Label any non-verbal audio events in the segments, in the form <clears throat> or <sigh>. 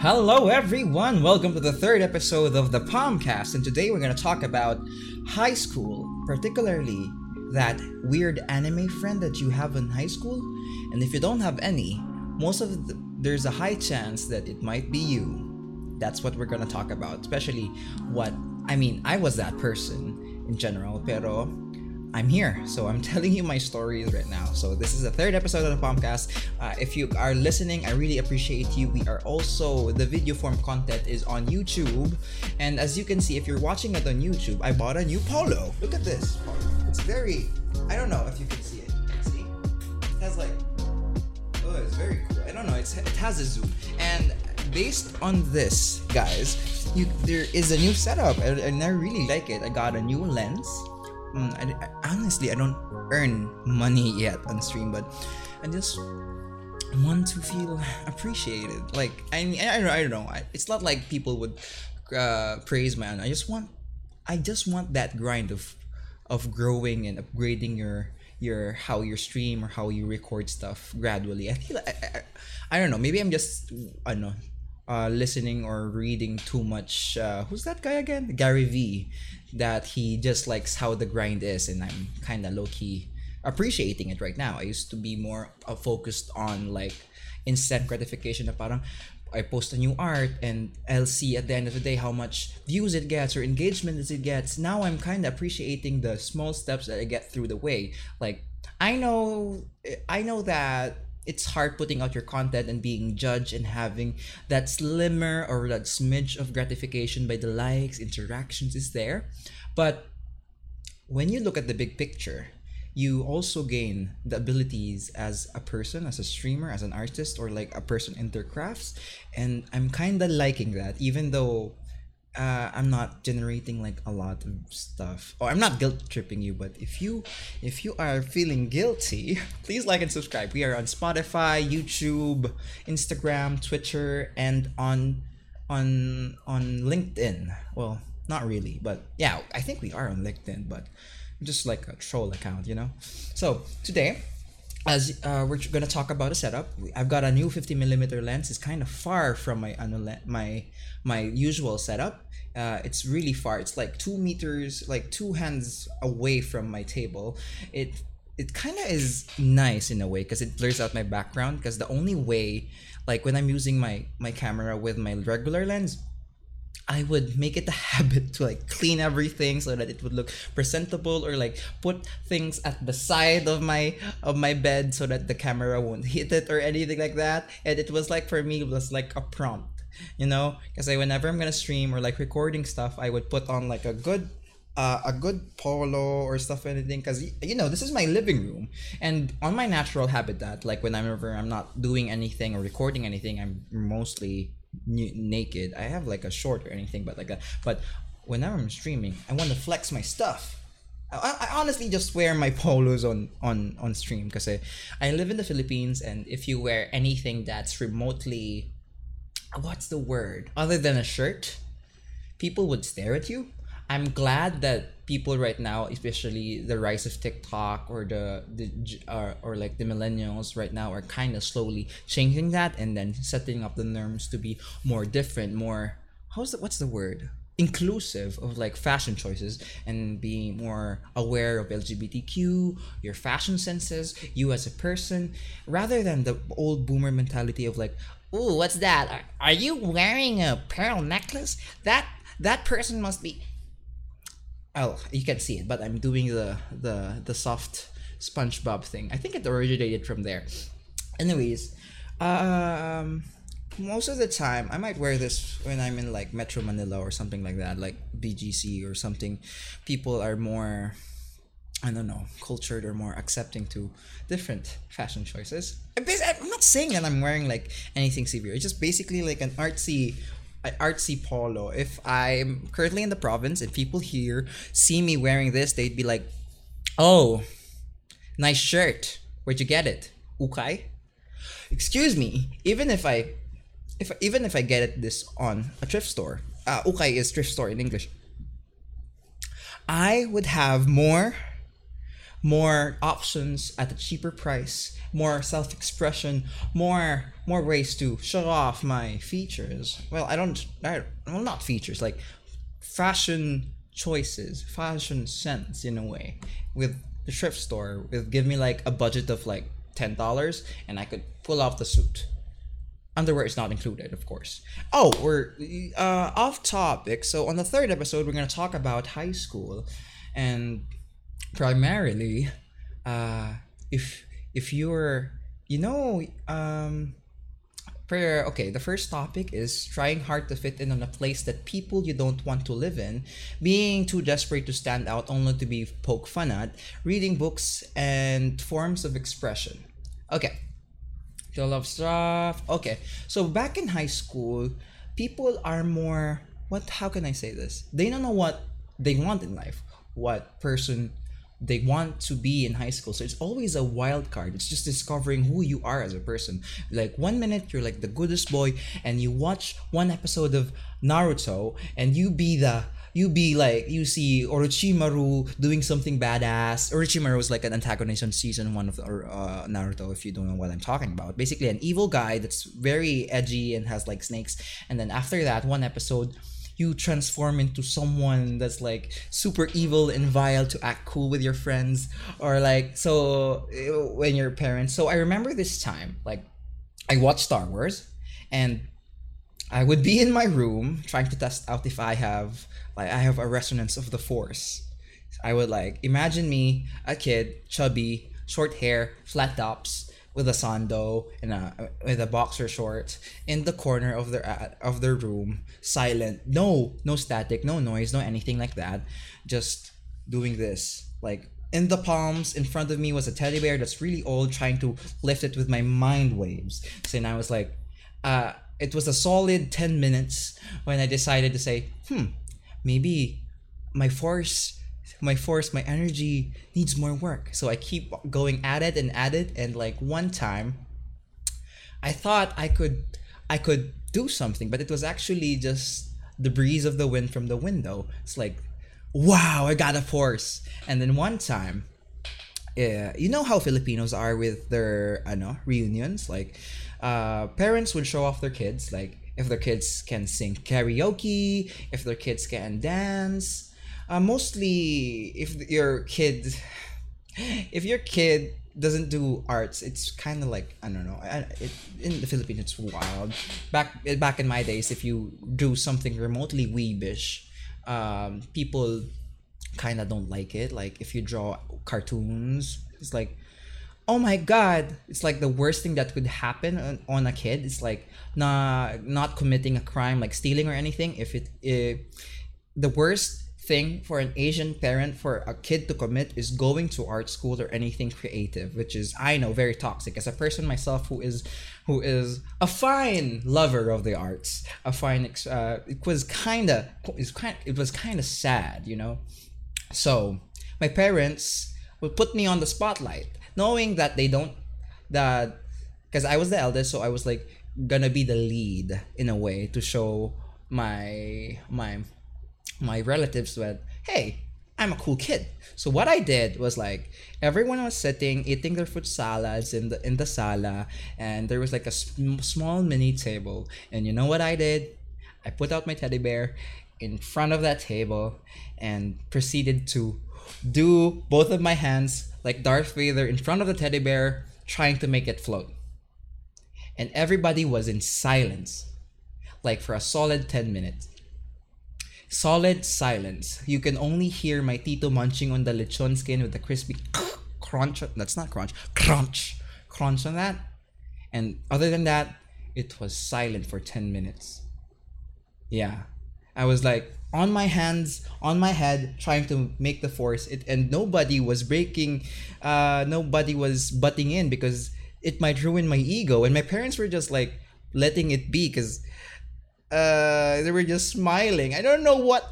Hello, everyone. Welcome to the third episode of the Pomcast, and today we're going to talk about high school, particularly that weird anime friend that you have in high school. And if you don't have any, most of the, there's a high chance that it might be you. That's what we're going to talk about, especially what I mean. I was that person in general, pero I'm here, so I'm <laughs> telling you my stories right now. So this is the third episode of the podcast. Uh, if you are listening, I really appreciate you. We are also the video form content is on YouTube, and as you can see, if you're watching it on YouTube, I bought a new polo. Look at this. It's very. I don't know if you can see it. See, it has like. Oh, it's very cool. I don't know. It's it has a zoom and based on this, guys, you there is a new setup and I really like it. I got a new lens mm, I, I, honestly I don't earn money yet on stream, but I just want to feel appreciated. Like I mean, I, I don't know. I, it's not like people would uh, praise my. I just want, I just want that grind of, of growing and upgrading your your how you stream or how you record stuff gradually. I feel I, I, I don't know. Maybe I'm just I don't know uh, listening or reading too much. Uh, who's that guy again? Gary V. That he just likes how the grind is, and I'm kind of low key appreciating it right now. I used to be more uh, focused on like instant gratification. Na parang I post a new art and I'll see at the end of the day how much views it gets or engagement it gets. Now I'm kind of appreciating the small steps that I get through the way. Like I know, I know that it's hard putting out your content and being judged and having that slimmer or that smidge of gratification by the likes, interactions is there. But when you look at the big picture, you also gain the abilities as a person, as a streamer, as an artist, or like a person in their crafts. And I'm kind of liking that, even though uh, I'm not generating like a lot of stuff. Or oh, I'm not guilt tripping you, but if you if you are feeling guilty, <laughs> please like and subscribe. We are on Spotify, YouTube, Instagram, Twitter, and on on on LinkedIn. Well, not really, but yeah, I think we are on LinkedIn, but just like a troll account, you know. So today as uh, we're gonna talk about a setup, I've got a new 50 millimeter lens. It's kind of far from my my my usual setup. Uh, it's really far. It's like two meters, like two hands away from my table. It it kind of is nice in a way because it blurs out my background. Because the only way, like when I'm using my my camera with my regular lens, I would make it a <laughs> habit to like clean everything so that it would look presentable or like put things at the side of my of my bed so that the camera won't hit it or anything like that. And it was like for me it was like a prompt, you know, because I whenever I'm gonna stream or like recording stuff, I would put on like a good uh, a good polo or stuff anything because you know this is my living room and on my natural habitat like whenever i'm not doing anything or recording anything i'm mostly naked. I have like a short or anything, but like that. But whenever I'm streaming, I want to flex my stuff. I, I honestly just wear my <laughs> polos on on on stream because I, I live in the Philippines, and if you wear anything that's remotely, what's the word other than a shirt, people would stare at you. I'm glad that people right now, especially the rise of TikTok or the the uh, or like the millennials right now are kind of slowly changing that and then setting up the norms to be more different, more how's the what's the word? inclusive of like fashion choices and being more aware of LGBTQ, your fashion senses, you as a person, rather than the old boomer mentality of like, oh, what's that? Are you wearing a pearl necklace? That that person must be oh you can see it but i'm doing the the the soft spongebob thing. I think it originated from there. Anyways um most of the time i might wear this when i'm in like metro manila or something like that like bgc or something. People are more i don't know cultured or more accepting to different fashion choices. I'm not saying that i'm wearing like anything severe. It's just basically like an artsy artsy polo. If I'm currently in the province and people here see me wearing this, they'd be like, "Oh, nice shirt. Where'd you get it? Ukay?" Excuse me. Even if I, if even if I get it this on a thrift store, uh, Ukay is thrift store in English. I would have more more options at a cheaper price, more self-expression, more more ways to show off my features. Well, I don't I, well not features, like fashion choices, fashion sense in a way with the thrift store with give me like a budget of like ten dollars and I could pull off the suit. Underwear is not included, of course. Oh, we're uh, off topic. So on the third episode, we're gonna talk about high school, and primarily, uh, if if you're you know um prayer okay the first topic is trying hard to fit in on a place that people you don't want to live in being too desperate to stand out only to be poke fun at reading books and forms of expression. Okay. You love stuff okay. So back in high school people are more what how can i say this? They don't know what they want in life what person they want to be in high school. So it's always a wild card. It's just discovering who you are as a person. Like one minute you're like the goodest boy and you watch one episode of Naruto and you be the you be like you see Orochimaru doing something badass. Orochimaru is like an antagonist on season one of uh, Naruto. If you don't know what I'm talking about, basically an evil guy that's very edgy and has like snakes. And then after that, one episode, you transform into someone that's like super evil and vile to act cool with your friends or like so eh, when your parents. So i remember this time like i watched star wars and i would be in my room trying to test out if i have like i have a resonance of the force. I would like imagine me a kid chubby short hair flat tops with a sando and a with a boxer short in the corner of their of their room, silent, no no static, no noise, no anything like that, just doing this. Like in the palms in front of me was a teddy bear that's really old trying to lift it with my mind waves. So then i was like uh it was a solid 10 minutes when i decided to say hmm maybe my force my force, my energy needs more work. So I keep going at it and at it. And like one time, I thought I could, I could do something, but it was actually just the breeze of the wind from the window. It's like, wow, I got a force. And then one time, yeah, you know how Filipinos are with their ano reunions. Like, uh, parents would show off their kids, like if their kids can sing karaoke, if their kids can dance, uh, mostly if your kid if your kid doesn't do arts it's kind of like i don't know it, in the philippines it's wild. Back back in my days if you do something remotely weebish um, people kind of don't like it. Like if you draw cartoons it's like oh my god it's like the worst thing that could happen on, a kid. It's like not not committing a crime like stealing or anything. If it, it the worst thing for an Asian parent for a kid to commit is going to art school or anything creative, which is I know very toxic. As a person myself who is who is a fine lover of the arts, a fine uh, it was kind of it was kind of sad, you know. So my parents would put me on the spotlight, knowing that they don't that because I was the eldest, so I was like gonna be the lead in a way to show my my my relatives went, hey, I'm a cool kid. So what I did was like everyone was sitting eating their food salads in the in the sala, and there was like a sm- small mini table. And you know what I did? I put out my teddy bear in front of that table and proceeded to do both of my hands like Darth Vader in front of the teddy bear, trying to make it float. And everybody was in silence, like for a solid 10 minutes. Solid silence. You can only hear my tito munching on the lechon skin with the crispy <clears throat> crunch. That's not crunch. Crunch. Crunch on that. And other than that, it was silent for 10 minutes. Yeah. I was like on my hands, on my head, trying to make the force. It and nobody was breaking, uh, nobody was butting in because it might ruin my ego. And my parents were just like letting it be because uh, they were just smiling. I don't know what.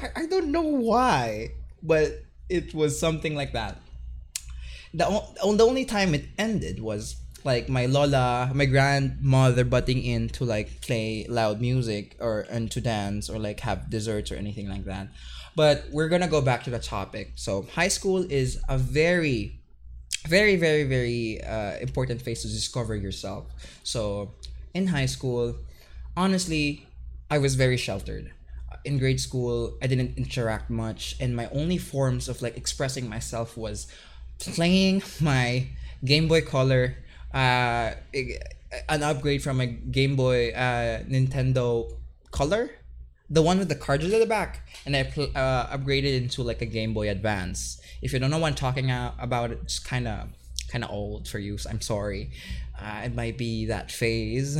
I, I don't know why, but it was something like that. The, on, the only time it ended was like my lola, my grandmother butting in to like play loud music or and to dance or like have desserts or anything like that. But we're gonna go back to the topic. So high school is a very, very, very, very uh, important phase to discover yourself. So in high school, honestly, I was very sheltered. In grade school, I didn't interact much, and my only forms of like expressing myself was playing <laughs> my Game Boy Color, uh, an upgrade from a Game Boy uh, Nintendo Color, the one with the cartridge at the back, and I pl- uh, upgraded into like a Game Boy Advance. If you don't know what I'm talking about, it's kind of kind of old for you. So I'm sorry. Uh, it might be that phase.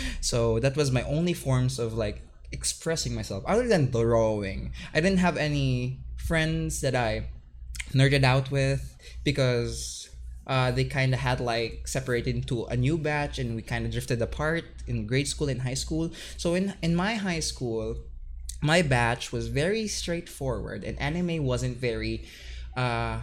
<laughs> so that was my only forms of like expressing myself, other than drawing. I didn't have any friends that I nerded out with because uh, they kind of had like separated into a new batch and we kind of drifted apart in grade school and high school so in in my high school my batch was very straightforward and anime wasn't very uh,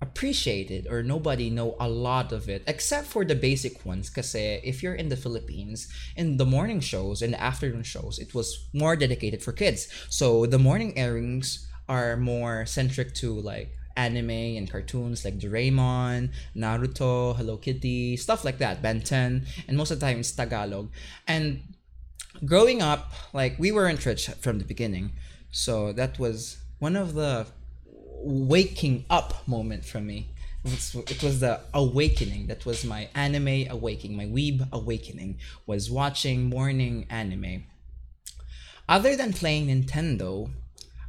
appreciated or nobody know a lot of it except for the basic ones. Because eh, if you're in the philippines in the morning shows and the afternoon shows it was more dedicated for kids. So the morning airings are more centric to like anime and cartoons like Doraemon, Naruto, Hello Kitty, stuff like that, Ben 10, and most of the time it's Tagalog. And growing up, like we weren't rich from the beginning, so that was one of the waking up moment for me. It was, the awakening. That was my anime awakening, my weeb awakening. Was watching morning anime. Other than playing Nintendo,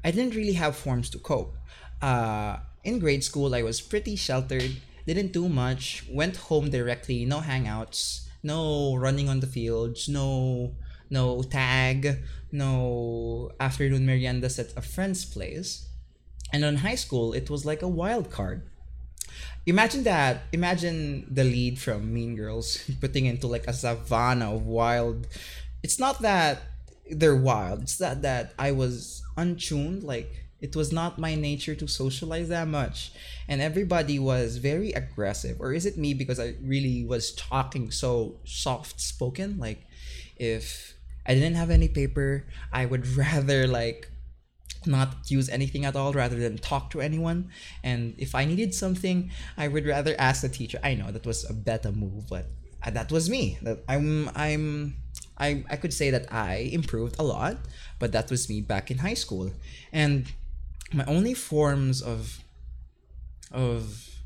I didn't really have forms to cope. Uh, in grade school, I was pretty sheltered, didn't do much, went home directly, no hangouts, no running on the fields, no no tag, no afternoon meriendas at a friend's place. And in high school, it was like a wild card. Imagine that. Imagine the lead from Mean Girls <laughs> putting into like a savannah of wild. It's not that they're wild. It's that that I was untuned. Like it was not my nature to socialize that much, and everybody was very aggressive. Or is it me because I really was talking so soft spoken? Like if I didn't have any paper, I would <laughs> rather like not use anything at all rather than talk to anyone. And if I needed something, I would rather ask the teacher. I know that was a better move, but uh, that was me. That I'm I'm I I could say that I improved a lot, but that was me back in high school. And my only forms of of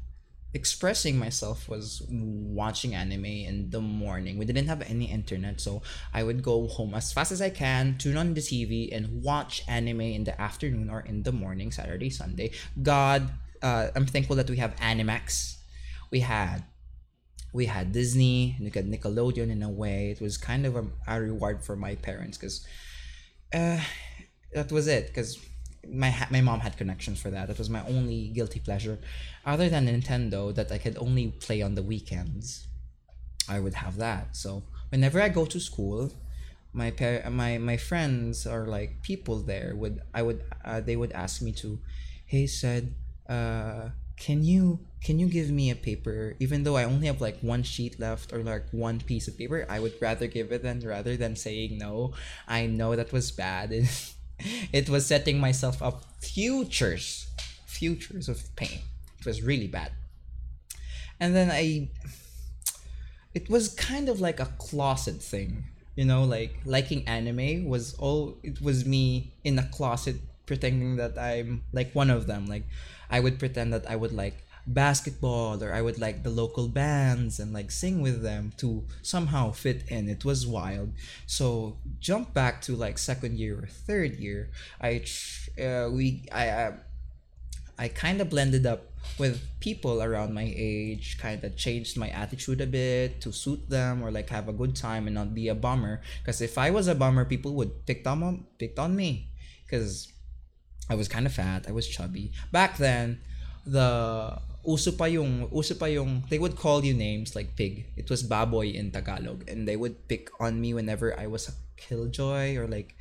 expressing myself was watching anime in the morning. We didn't have any internet, so I would go home as fast as I can, turn on the TV, and watch anime in the afternoon or in the morning, Saturday, Sunday. God, uh, I'm thankful that we have Animax. We had we had Disney, we had Nickelodeon in a way. It was kind of a, a reward for my parents because uh, that was it. Because my my mom had connections for that. That was my only guilty pleasure, other than Nintendo that I could only play on the weekends. I would have that. So whenever I go to school, my par- my my friends or like people there would I would uh, they would ask me to, hey said, uh, can you can you give me a paper even though I only have like one sheet left or like one piece of paper I would rather give it than rather than saying no. I know that was bad. <laughs> it was setting myself up futures, futures of pain. It was really bad. And then I, it was kind of like a closet thing, you know, like liking anime was all, it was me in a closet pretending that I'm like one of them. Like I would pretend that I would like basketball or I would like the local bands and like sing with them to somehow fit in. It was wild. So jump back to like second year or third year. I uh, we I I, I kind of blended up with people around my age. Kind of changed my attitude a bit to suit them or like have a good time and not be a bummer. Because if I was a bummer, people would pick on picked on me. Because I was kind of fat. I was chubby back then. The uso pa yung uso pa yung they would call you names like pig. It was baboy in Tagalog and they would pick on me whenever I was a killjoy or like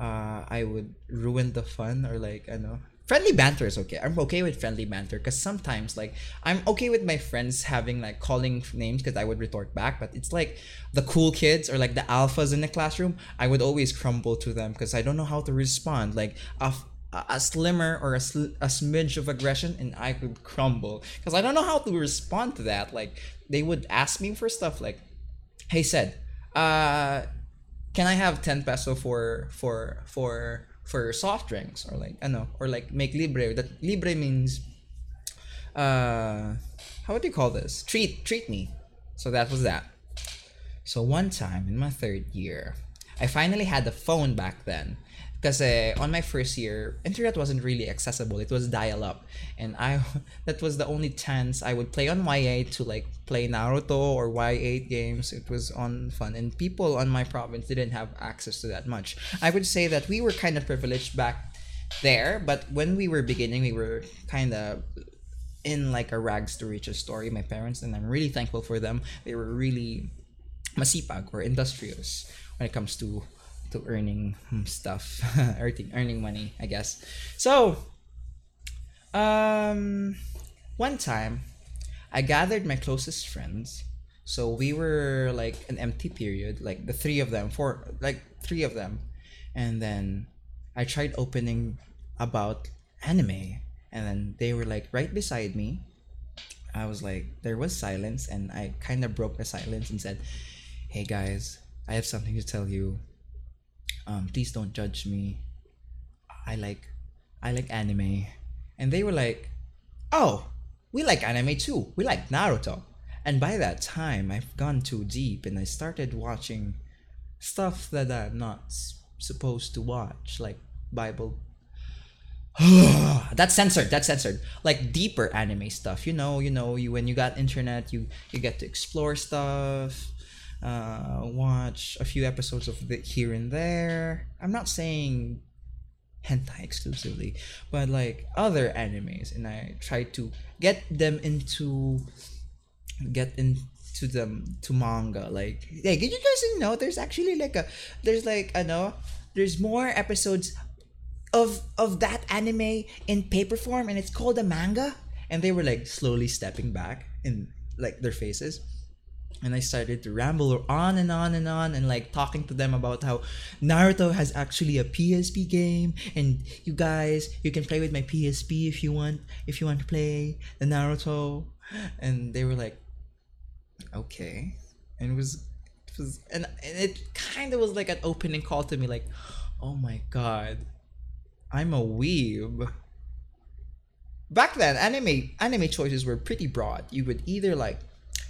uh I would ruin the fun or like ano friendly banter is okay. I'm okay with friendly banter because sometimes like I'm okay with my friends having like calling names because I would retort back, but it's like the cool kids or like the alphas in the classroom, I would always crumble to them because I don't know how to respond. Like a, a slimmer or a, sl- a smidge of aggression and I could crumble because I don't know how to respond to that. Like they would ask me for stuff like, "Hey, said, uh, can I have ten peso for for for for soft drinks or like ano or like make libre. That libre means uh how would you call this? Treat treat me. So that was that. So one time in my third year i finally had a phone back then because uh, on my first year internet wasn't really accessible. It was dial up. And i <laughs> that was the only chance i would play on y8 to like play naruto or y8 games. It was on fun. And people on my province didn't have access to that much. I would say that we were kind of privileged back there but when we were beginning we were kind of in like a rags to riches story. My parents and i'm really thankful for them they were really masipag or industrious when it comes to to earning stuff <laughs> earning earning money i guess. So um one time i gathered my closest friends. So we were like an empty period like the three of them four like three of them. And then i tried opening about anime. And then they were like right beside me. I was like there was silence and i kind of broke the silence and said hey guys i have something to tell you um, please don't judge me. I like I like anime. And they were like, Oh, we like anime too. We like Naruto. And by that time I've gone too deep and I started watching stuff that I'm not supposed to watch, like Bible <sighs> that's censored that's censored like deeper anime stuff you know you know you when you got internet you you get to explore stuff uh, watch a few episodes of it here and there. I'm not saying hentai exclusively, but like other animes, and I try to get them into get into them to manga. Like, hey, did you guys know there's actually like a there's like I know there's more episodes of of that anime in paper form, and it's called a manga. And they were like slowly stepping back in like their faces and I started to ramble on and on and on and like talking to them about how Naruto has actually a PSP game. And you guys you can play with my PSP if you want if you want to play the Naruto. And they were like okay. And it was it was and, and it kind of was like an opening call to me like oh my god I'm a weeb. Back then anime anime choices were pretty broad. You would either like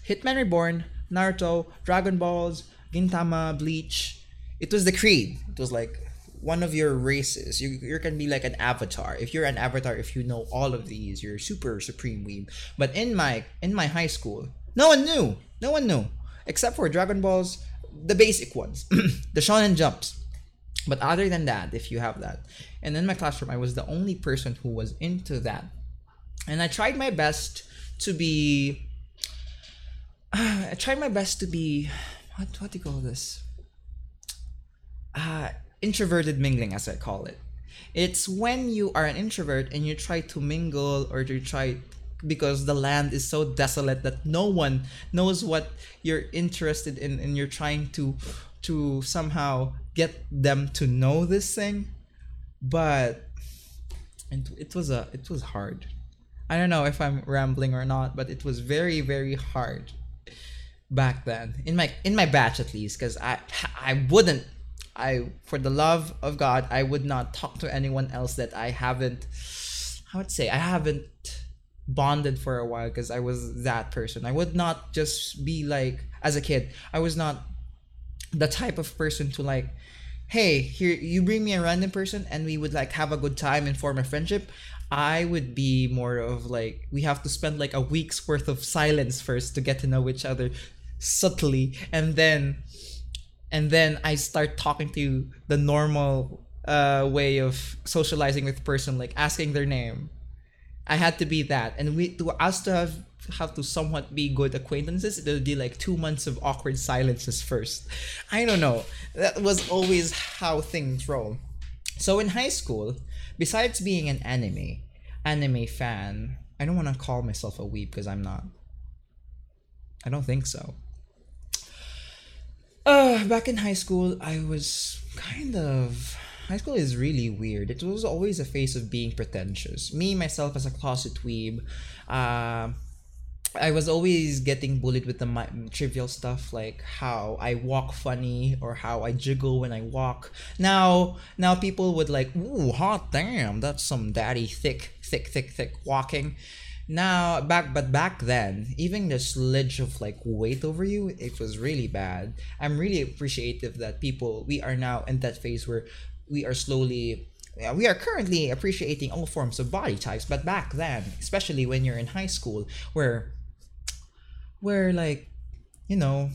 Hitman Reborn Naruto, Dragon Balls, Gintama, Bleach. It was the creed. It was like one of your races. You you can be like an avatar. If you're an avatar, if you know all of these, you're super supreme weeb. But in my in my high school, no one knew. No one knew except for Dragon Balls, the basic ones, <clears throat> the Shonen Jumps. But other than that, if you have that, and in my classroom, I was the only person who was into that, and I tried my best to be <sighs> I tried my best to be what what do you call this? Uh introverted mingling as I call it. It's when you are an introvert and you try to mingle or you try because the land is so desolate that no one knows what you're interested in and you're trying to to somehow get them to know this thing but it was a it was hard i don't know if i'm rambling or not but it was very very hard back then in my in my batch at least because i i wouldn't i for the love of god i would not talk to anyone else that i haven't i would say i haven't bonded for a while because i was that person. I would not just be like as a kid i was not the type of person to like hey here you bring me a random person and we would like have a good time and form a friendship. I would be more of like we have to spend like a week's worth of silence first to get to know each other subtly and then and then I start talking to the normal uh, way of socializing with person like asking their name I had to be that and we to us to have have to somewhat be good acquaintances It'll be like two months of awkward silences first I don't know that was always how things roll So in high school, besides being an anime, anime fan, I don't want to call myself a weeb because I'm not. I don't think so. Uh, back in high school, I was kind of. High school is really weird. It was always a phase of being pretentious. Me, myself, as a closet weeb, uh, I was always getting bullied with the trivial stuff like how I walk funny or how I jiggle when I walk. Now, now people would like, "Ooh, hot damn, that's some daddy thick, thick, thick, thick walking." Now, back but back then, even the sledge of like weight over you, it was really bad. I'm really appreciative that people we are now in that phase where we are slowly yeah, we are currently appreciating all forms of body types, but back then, especially when you're in high school, where where like you know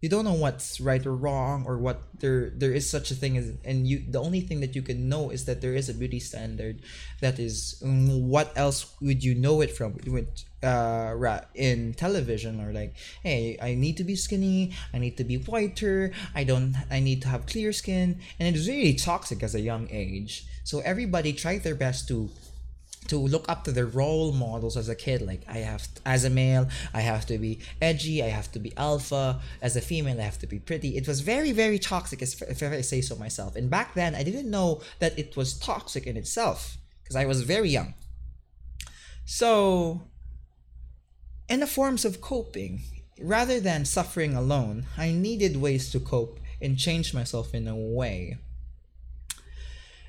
you don't know what's right or wrong or what there there is such a thing as and you the only thing that you can know is that there is a beauty standard that is um, what else would you know it from? With uh in television or like hey i need to be skinny i need to be whiter i don't i need to have clear skin. And it's really toxic as a young age. So everybody tried their best to to look up to the role models as a kid. Like i have as a male i have to be edgy i have to be alpha. As a female i have to be pretty. It was very very toxic if i say so myself. And back then i didn't know that it was toxic in itself because i was very young. So in the forms of coping rather than suffering alone i needed ways to cope and change myself in a way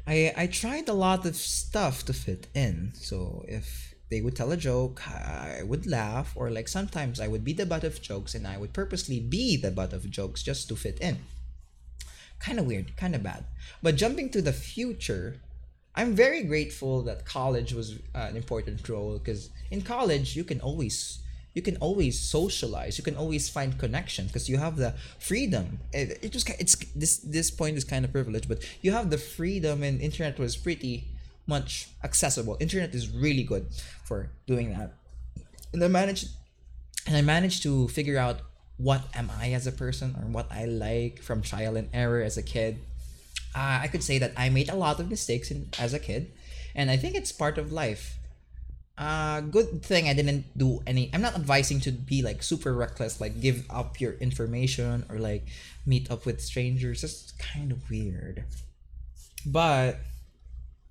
I I tried a lot of stuff to fit in. So if they would tell a joke, I would laugh, or like sometimes I would be the butt of jokes and I would purposely be the butt of jokes just to fit in. Kind of weird, kind of bad. But jumping to the future, I'm very grateful that college was uh, an important role because in college you can always you can always socialize you can always find connection because you have the freedom. It, it just it's this this point is kind of privileged but you have the freedom and internet was pretty much accessible. Internet is really good for doing that. And i managed and i managed to figure out what am i as a person or what i like from trial and error as a kid. Uh, i could say that i made a lot of mistakes in, as a kid and i think it's part of life uh, good thing I didn't do any. I'm not advising to be like super reckless, like give up your information or like meet up with strangers. It's kind of weird. But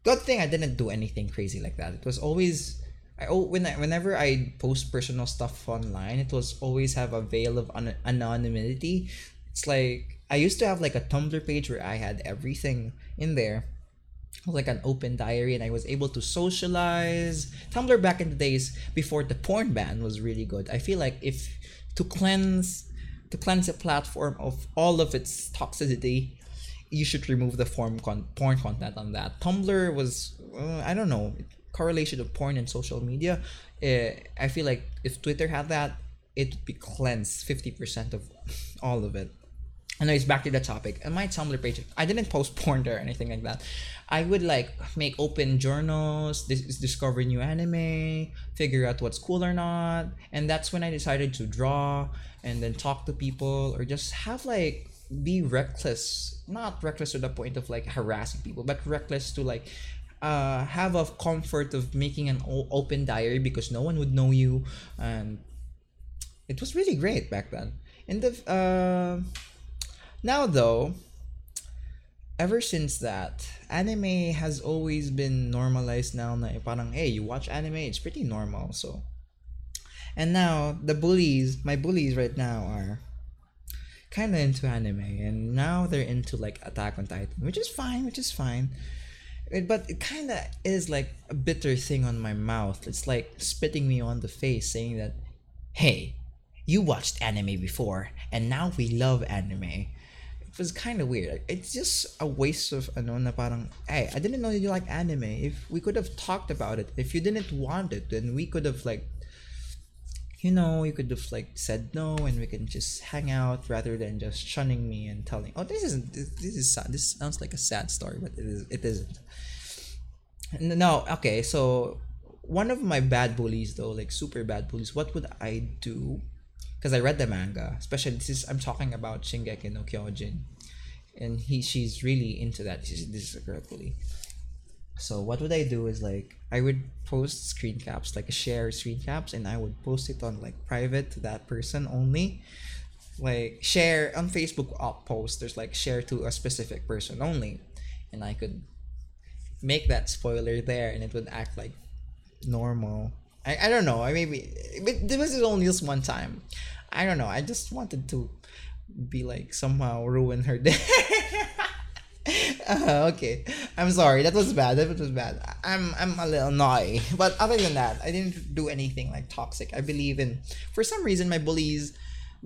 good thing I didn't do anything crazy like that. It was always I oh when I, whenever I post personal stuff online, it was always have a veil of un- anonymity. It's like I used to have like a Tumblr page where I had everything in there like an open diary and I was able to socialize. Tumblr back in the days before the porn ban was really good. I feel like if to cleanse to cleanse a platform of all of its toxicity, you should remove the form con- porn content on that. Tumblr was uh, I don't know correlation of porn and social media. Uh, I feel like if Twitter had that, it would be cleansed fifty percent of <laughs> all of it. Anyways, back to the topic. On my Tumblr page, I didn't post porn there or anything like that. I would like make open journals, dis- discover new anime, figure out what's cool or not, and that's when I decided to draw and then talk to people or just have like be reckless, not reckless to the point of like harassing people, but reckless to like uh, have a comfort of making an o- open diary because no one would know you, and it was really great back then. And the uh, now, though, ever since that, anime has always been normalized now na eh, parang, hey, you watch anime, it's pretty normal, so. And now, the bullies, my bullies right now are kind of into anime, and now they're into like Attack on Titan, which is fine, which is fine. but it kind of is like a bitter thing on my mouth. It's like spitting me on the face, saying that, hey, you watched anime before, and now we love anime it was kind of weird. It's just a waste of ano na parang, hey, I didn't know you like anime. If we could have talked about it, if you didn't want it, then we could have like, you know, you could have like said no, and we can just hang out rather than just shunning me and telling, oh, this isn't, this, this is sad. This sounds like a sad story, but it is, it isn't. No, okay, so one of my bad bullies though, like super bad bullies, what would I do? Because I read the manga, especially this is I'm talking about Shingeki no Kyojin. and he she's really into that. She's, this is a. So what would I do is like I would post screen caps, like share screen caps, and I would post it on like private to that person only. Like share on Facebook up post, there's like share to a specific person only. And I could make that spoiler there and it would act like normal. I, I don't know. I maybe but this was only just one time. I don't know. I just wanted to be like somehow ruin her <laughs> day. uh, okay, I'm sorry. That was bad. That was bad. I'm I'm a little naughty, but other than that, I didn't do anything like toxic. I believe in. For some reason, my bullies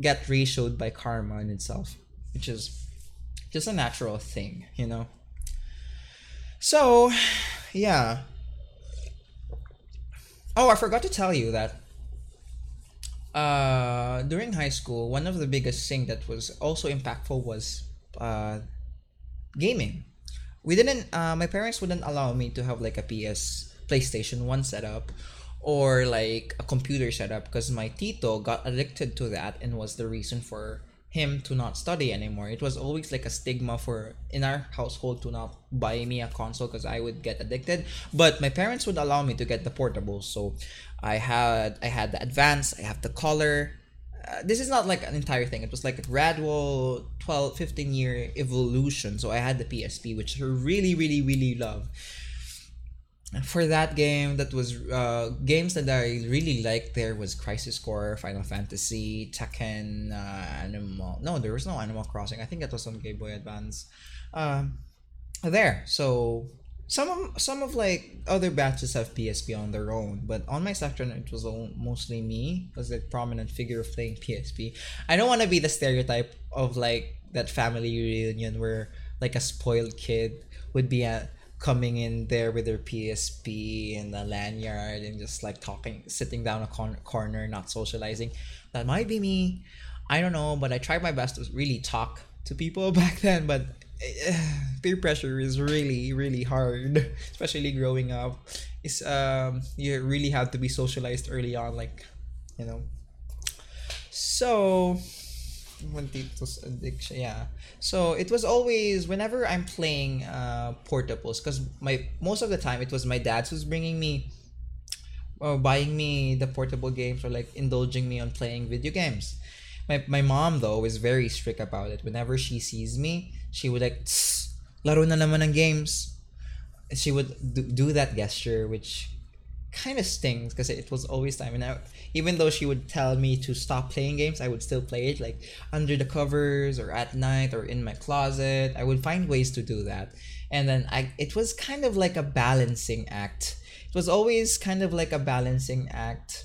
get ratioed by karma in itself, which is just a natural thing, you know. So, yeah. Oh, I forgot to tell you that uh, during high school, one of the biggest thing that was also impactful was uh, gaming. We didn't. Uh, my parents wouldn't allow me to have like a PS PlayStation One setup or like a computer setup because my tito got addicted to that and was the reason for him to not study anymore. It was always like a stigma for in our household to not buy me a console because I would get addicted. But my parents would allow me to get the portables, so I had I had the advance, I have the color. Uh, this is not like an entire thing. It was like a gradual 12, 15 year evolution. So I had the PSP, which I really, really, really love for that game that was uh, games that I really liked there was Crisis Core, Final Fantasy, Tekken, uh, Animal. No, there was no Animal Crossing. I think that was on Game Boy Advance. Um, there. So some of some of like other batches have PSP on their own, but on my section it was mostly me as the prominent figure of playing PSP. I don't want to be the stereotype of like that family reunion where like a spoiled kid would be at coming in there with their PSP and the lanyard and just like talking, sitting down a con- corner, not socializing. That might be me. I don't know, but I tried my best to really talk to people <laughs> back then. But uh, peer pressure is really, really hard, <laughs> especially growing up. It's um, you really have to be socialized early on, like, you know. So Tito's addiction. Yeah. So it was always whenever I'm playing uh, portables, because my most of the time it was my dad who's bringing me, or buying me the portable games or like indulging me on playing video games. My my mom though is very strict about it. Whenever she sees me, she would like, laro na naman ng games. She would do, do that gesture, which kind of stings because it was always time. And I, even though she would tell me to stop playing games i would still play it like under the covers or at night or in my closet. I would find ways to do that. And then i it was kind of like a balancing act. It was always kind of like a balancing act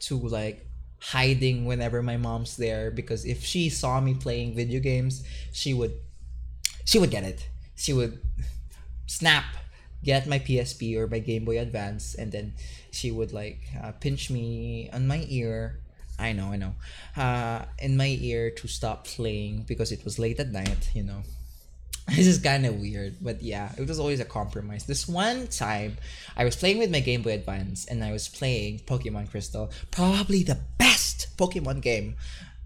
to like hiding whenever my mom's there because if she saw me playing video games she would she would get it. She would snap get my PSP or my Game Boy Advance, and then she would like uh, pinch me on my ear. I know, I know, uh, in my ear to stop playing because it was late at night. You know, <laughs> this is kind of weird, but yeah, it was always a compromise. This one time, I was playing with my Game Boy Advance, and I was playing Pokemon Crystal, probably the best Pokemon game.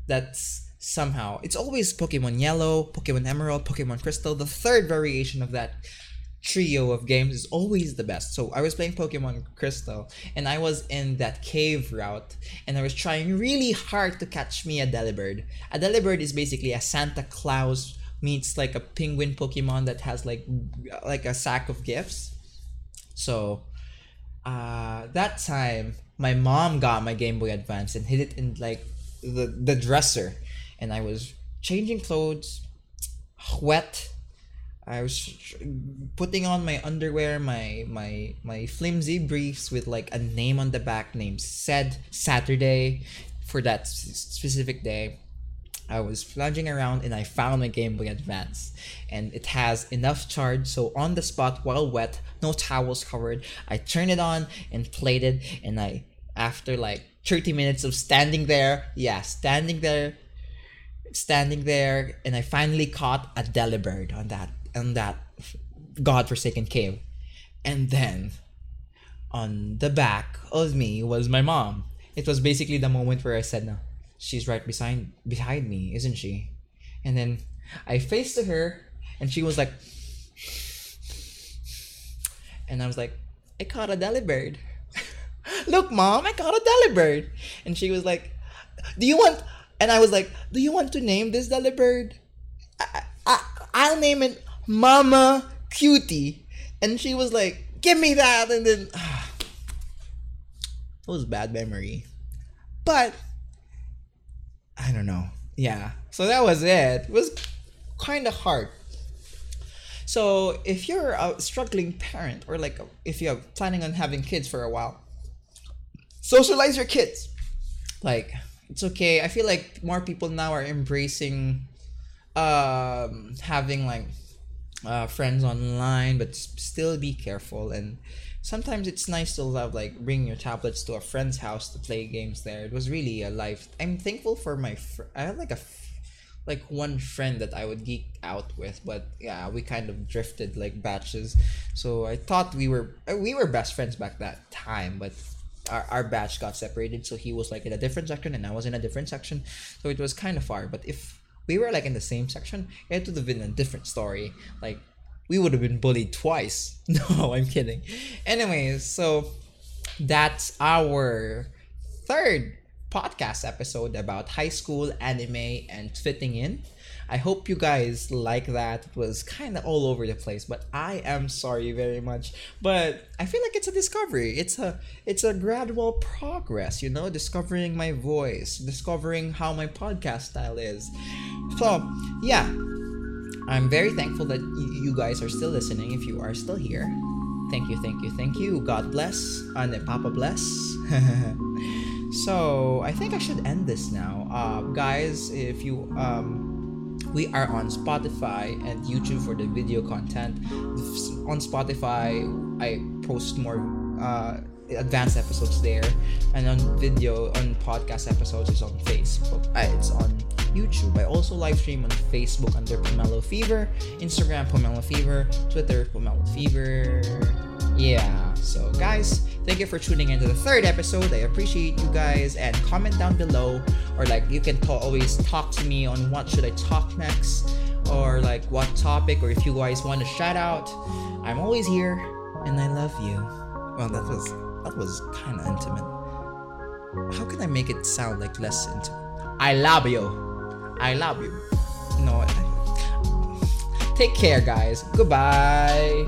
That's somehow it's always Pokemon Yellow, Pokemon Emerald, Pokemon Crystal. The third variation of that trio of games is always the best. So I was playing Pokemon Crystal and I was in that cave route and I was trying really hard to catch me a Delibird. A Delibird is basically a Santa Claus meets like a penguin Pokemon that has like like a sack of gifts. So uh that time my mom got my Game Boy Advance and hid it in like the the dresser and I was changing clothes wet I was putting on my underwear, my my my flimsy briefs with like a name on the back named said Saturday for that specific day. I was plunging around and I found my Game Boy Advance and it has enough charge so on the spot while wet, no towels covered, I turned it on and played it and I after like 30 minutes of standing there, yeah, standing there standing there and I finally caught a Delibird on that on that godforsaken cave. And then on the back of me was my mom. It was basically the moment where I said, "No, she's right beside behind me, isn't she?" And then I faced to her, and she was like, and I was like, I caught a delibird. <laughs> Look, mom, I caught a delibird. And she was like, Do you want? And I was like, Do you want to name this delibird? I, I, I'll name it Mama Cutie. And she was like, Give me that. And then, <sighs> it was bad memory. But, I don't know. Yeah. So that was it. It was kind of hard. So if you're a struggling parent or like if you're planning on having kids for a while, socialize your kids. Like it's okay. I feel like more people now are embracing um having like uh, friends online, but still be careful. And sometimes it's nice to have like bring your tablets to a friend's house to play games there. It was really a life. I'm thankful for my. Fr- I have like a like one friend that I would geek out with, but yeah, we kind of drifted like batches. So I thought we were uh, we were best friends back that time, but our, our batch got separated. So he was like in a different section and I was in a different section. So it was kind of far. But if we were like in the same section, it would have been a different story. Like we would have been bullied twice. <laughs> No, I'm kidding. Anyways, so that's our third podcast episode about high school anime and fitting in. I hope you guys like that. It was kind of all over the place, but I am sorry very much. But I feel like it's a discovery. It's a it's a gradual progress, you know, discovering my voice, discovering how my podcast style is. So, yeah. I'm very thankful that you guys are still listening if you are still here. Thank you, thank you, thank you. God bless. And Papa bless. <laughs> so I think I should end this now. Uh, guys, if you um, we are on Spotify and YouTube for the video content. On Spotify, I post more uh, advanced episodes there, and on video on podcast episodes is on Facebook. Uh, it's on YouTube. I also live stream on Facebook under Pomelo Fever, Instagram Pomelo Fever, Twitter Pomelo Fever. Yeah. So guys, thank you for tuning into the third episode. I appreciate you guys and comment down below or like you can always talk to me on what should I talk next or like what topic or if you guys want a shout out. I'm always here and I love you. Well, that was that was kind of intimate. How can I make it sound like less intimate? I love you. I love you. No. I- Take care, guys. Goodbye.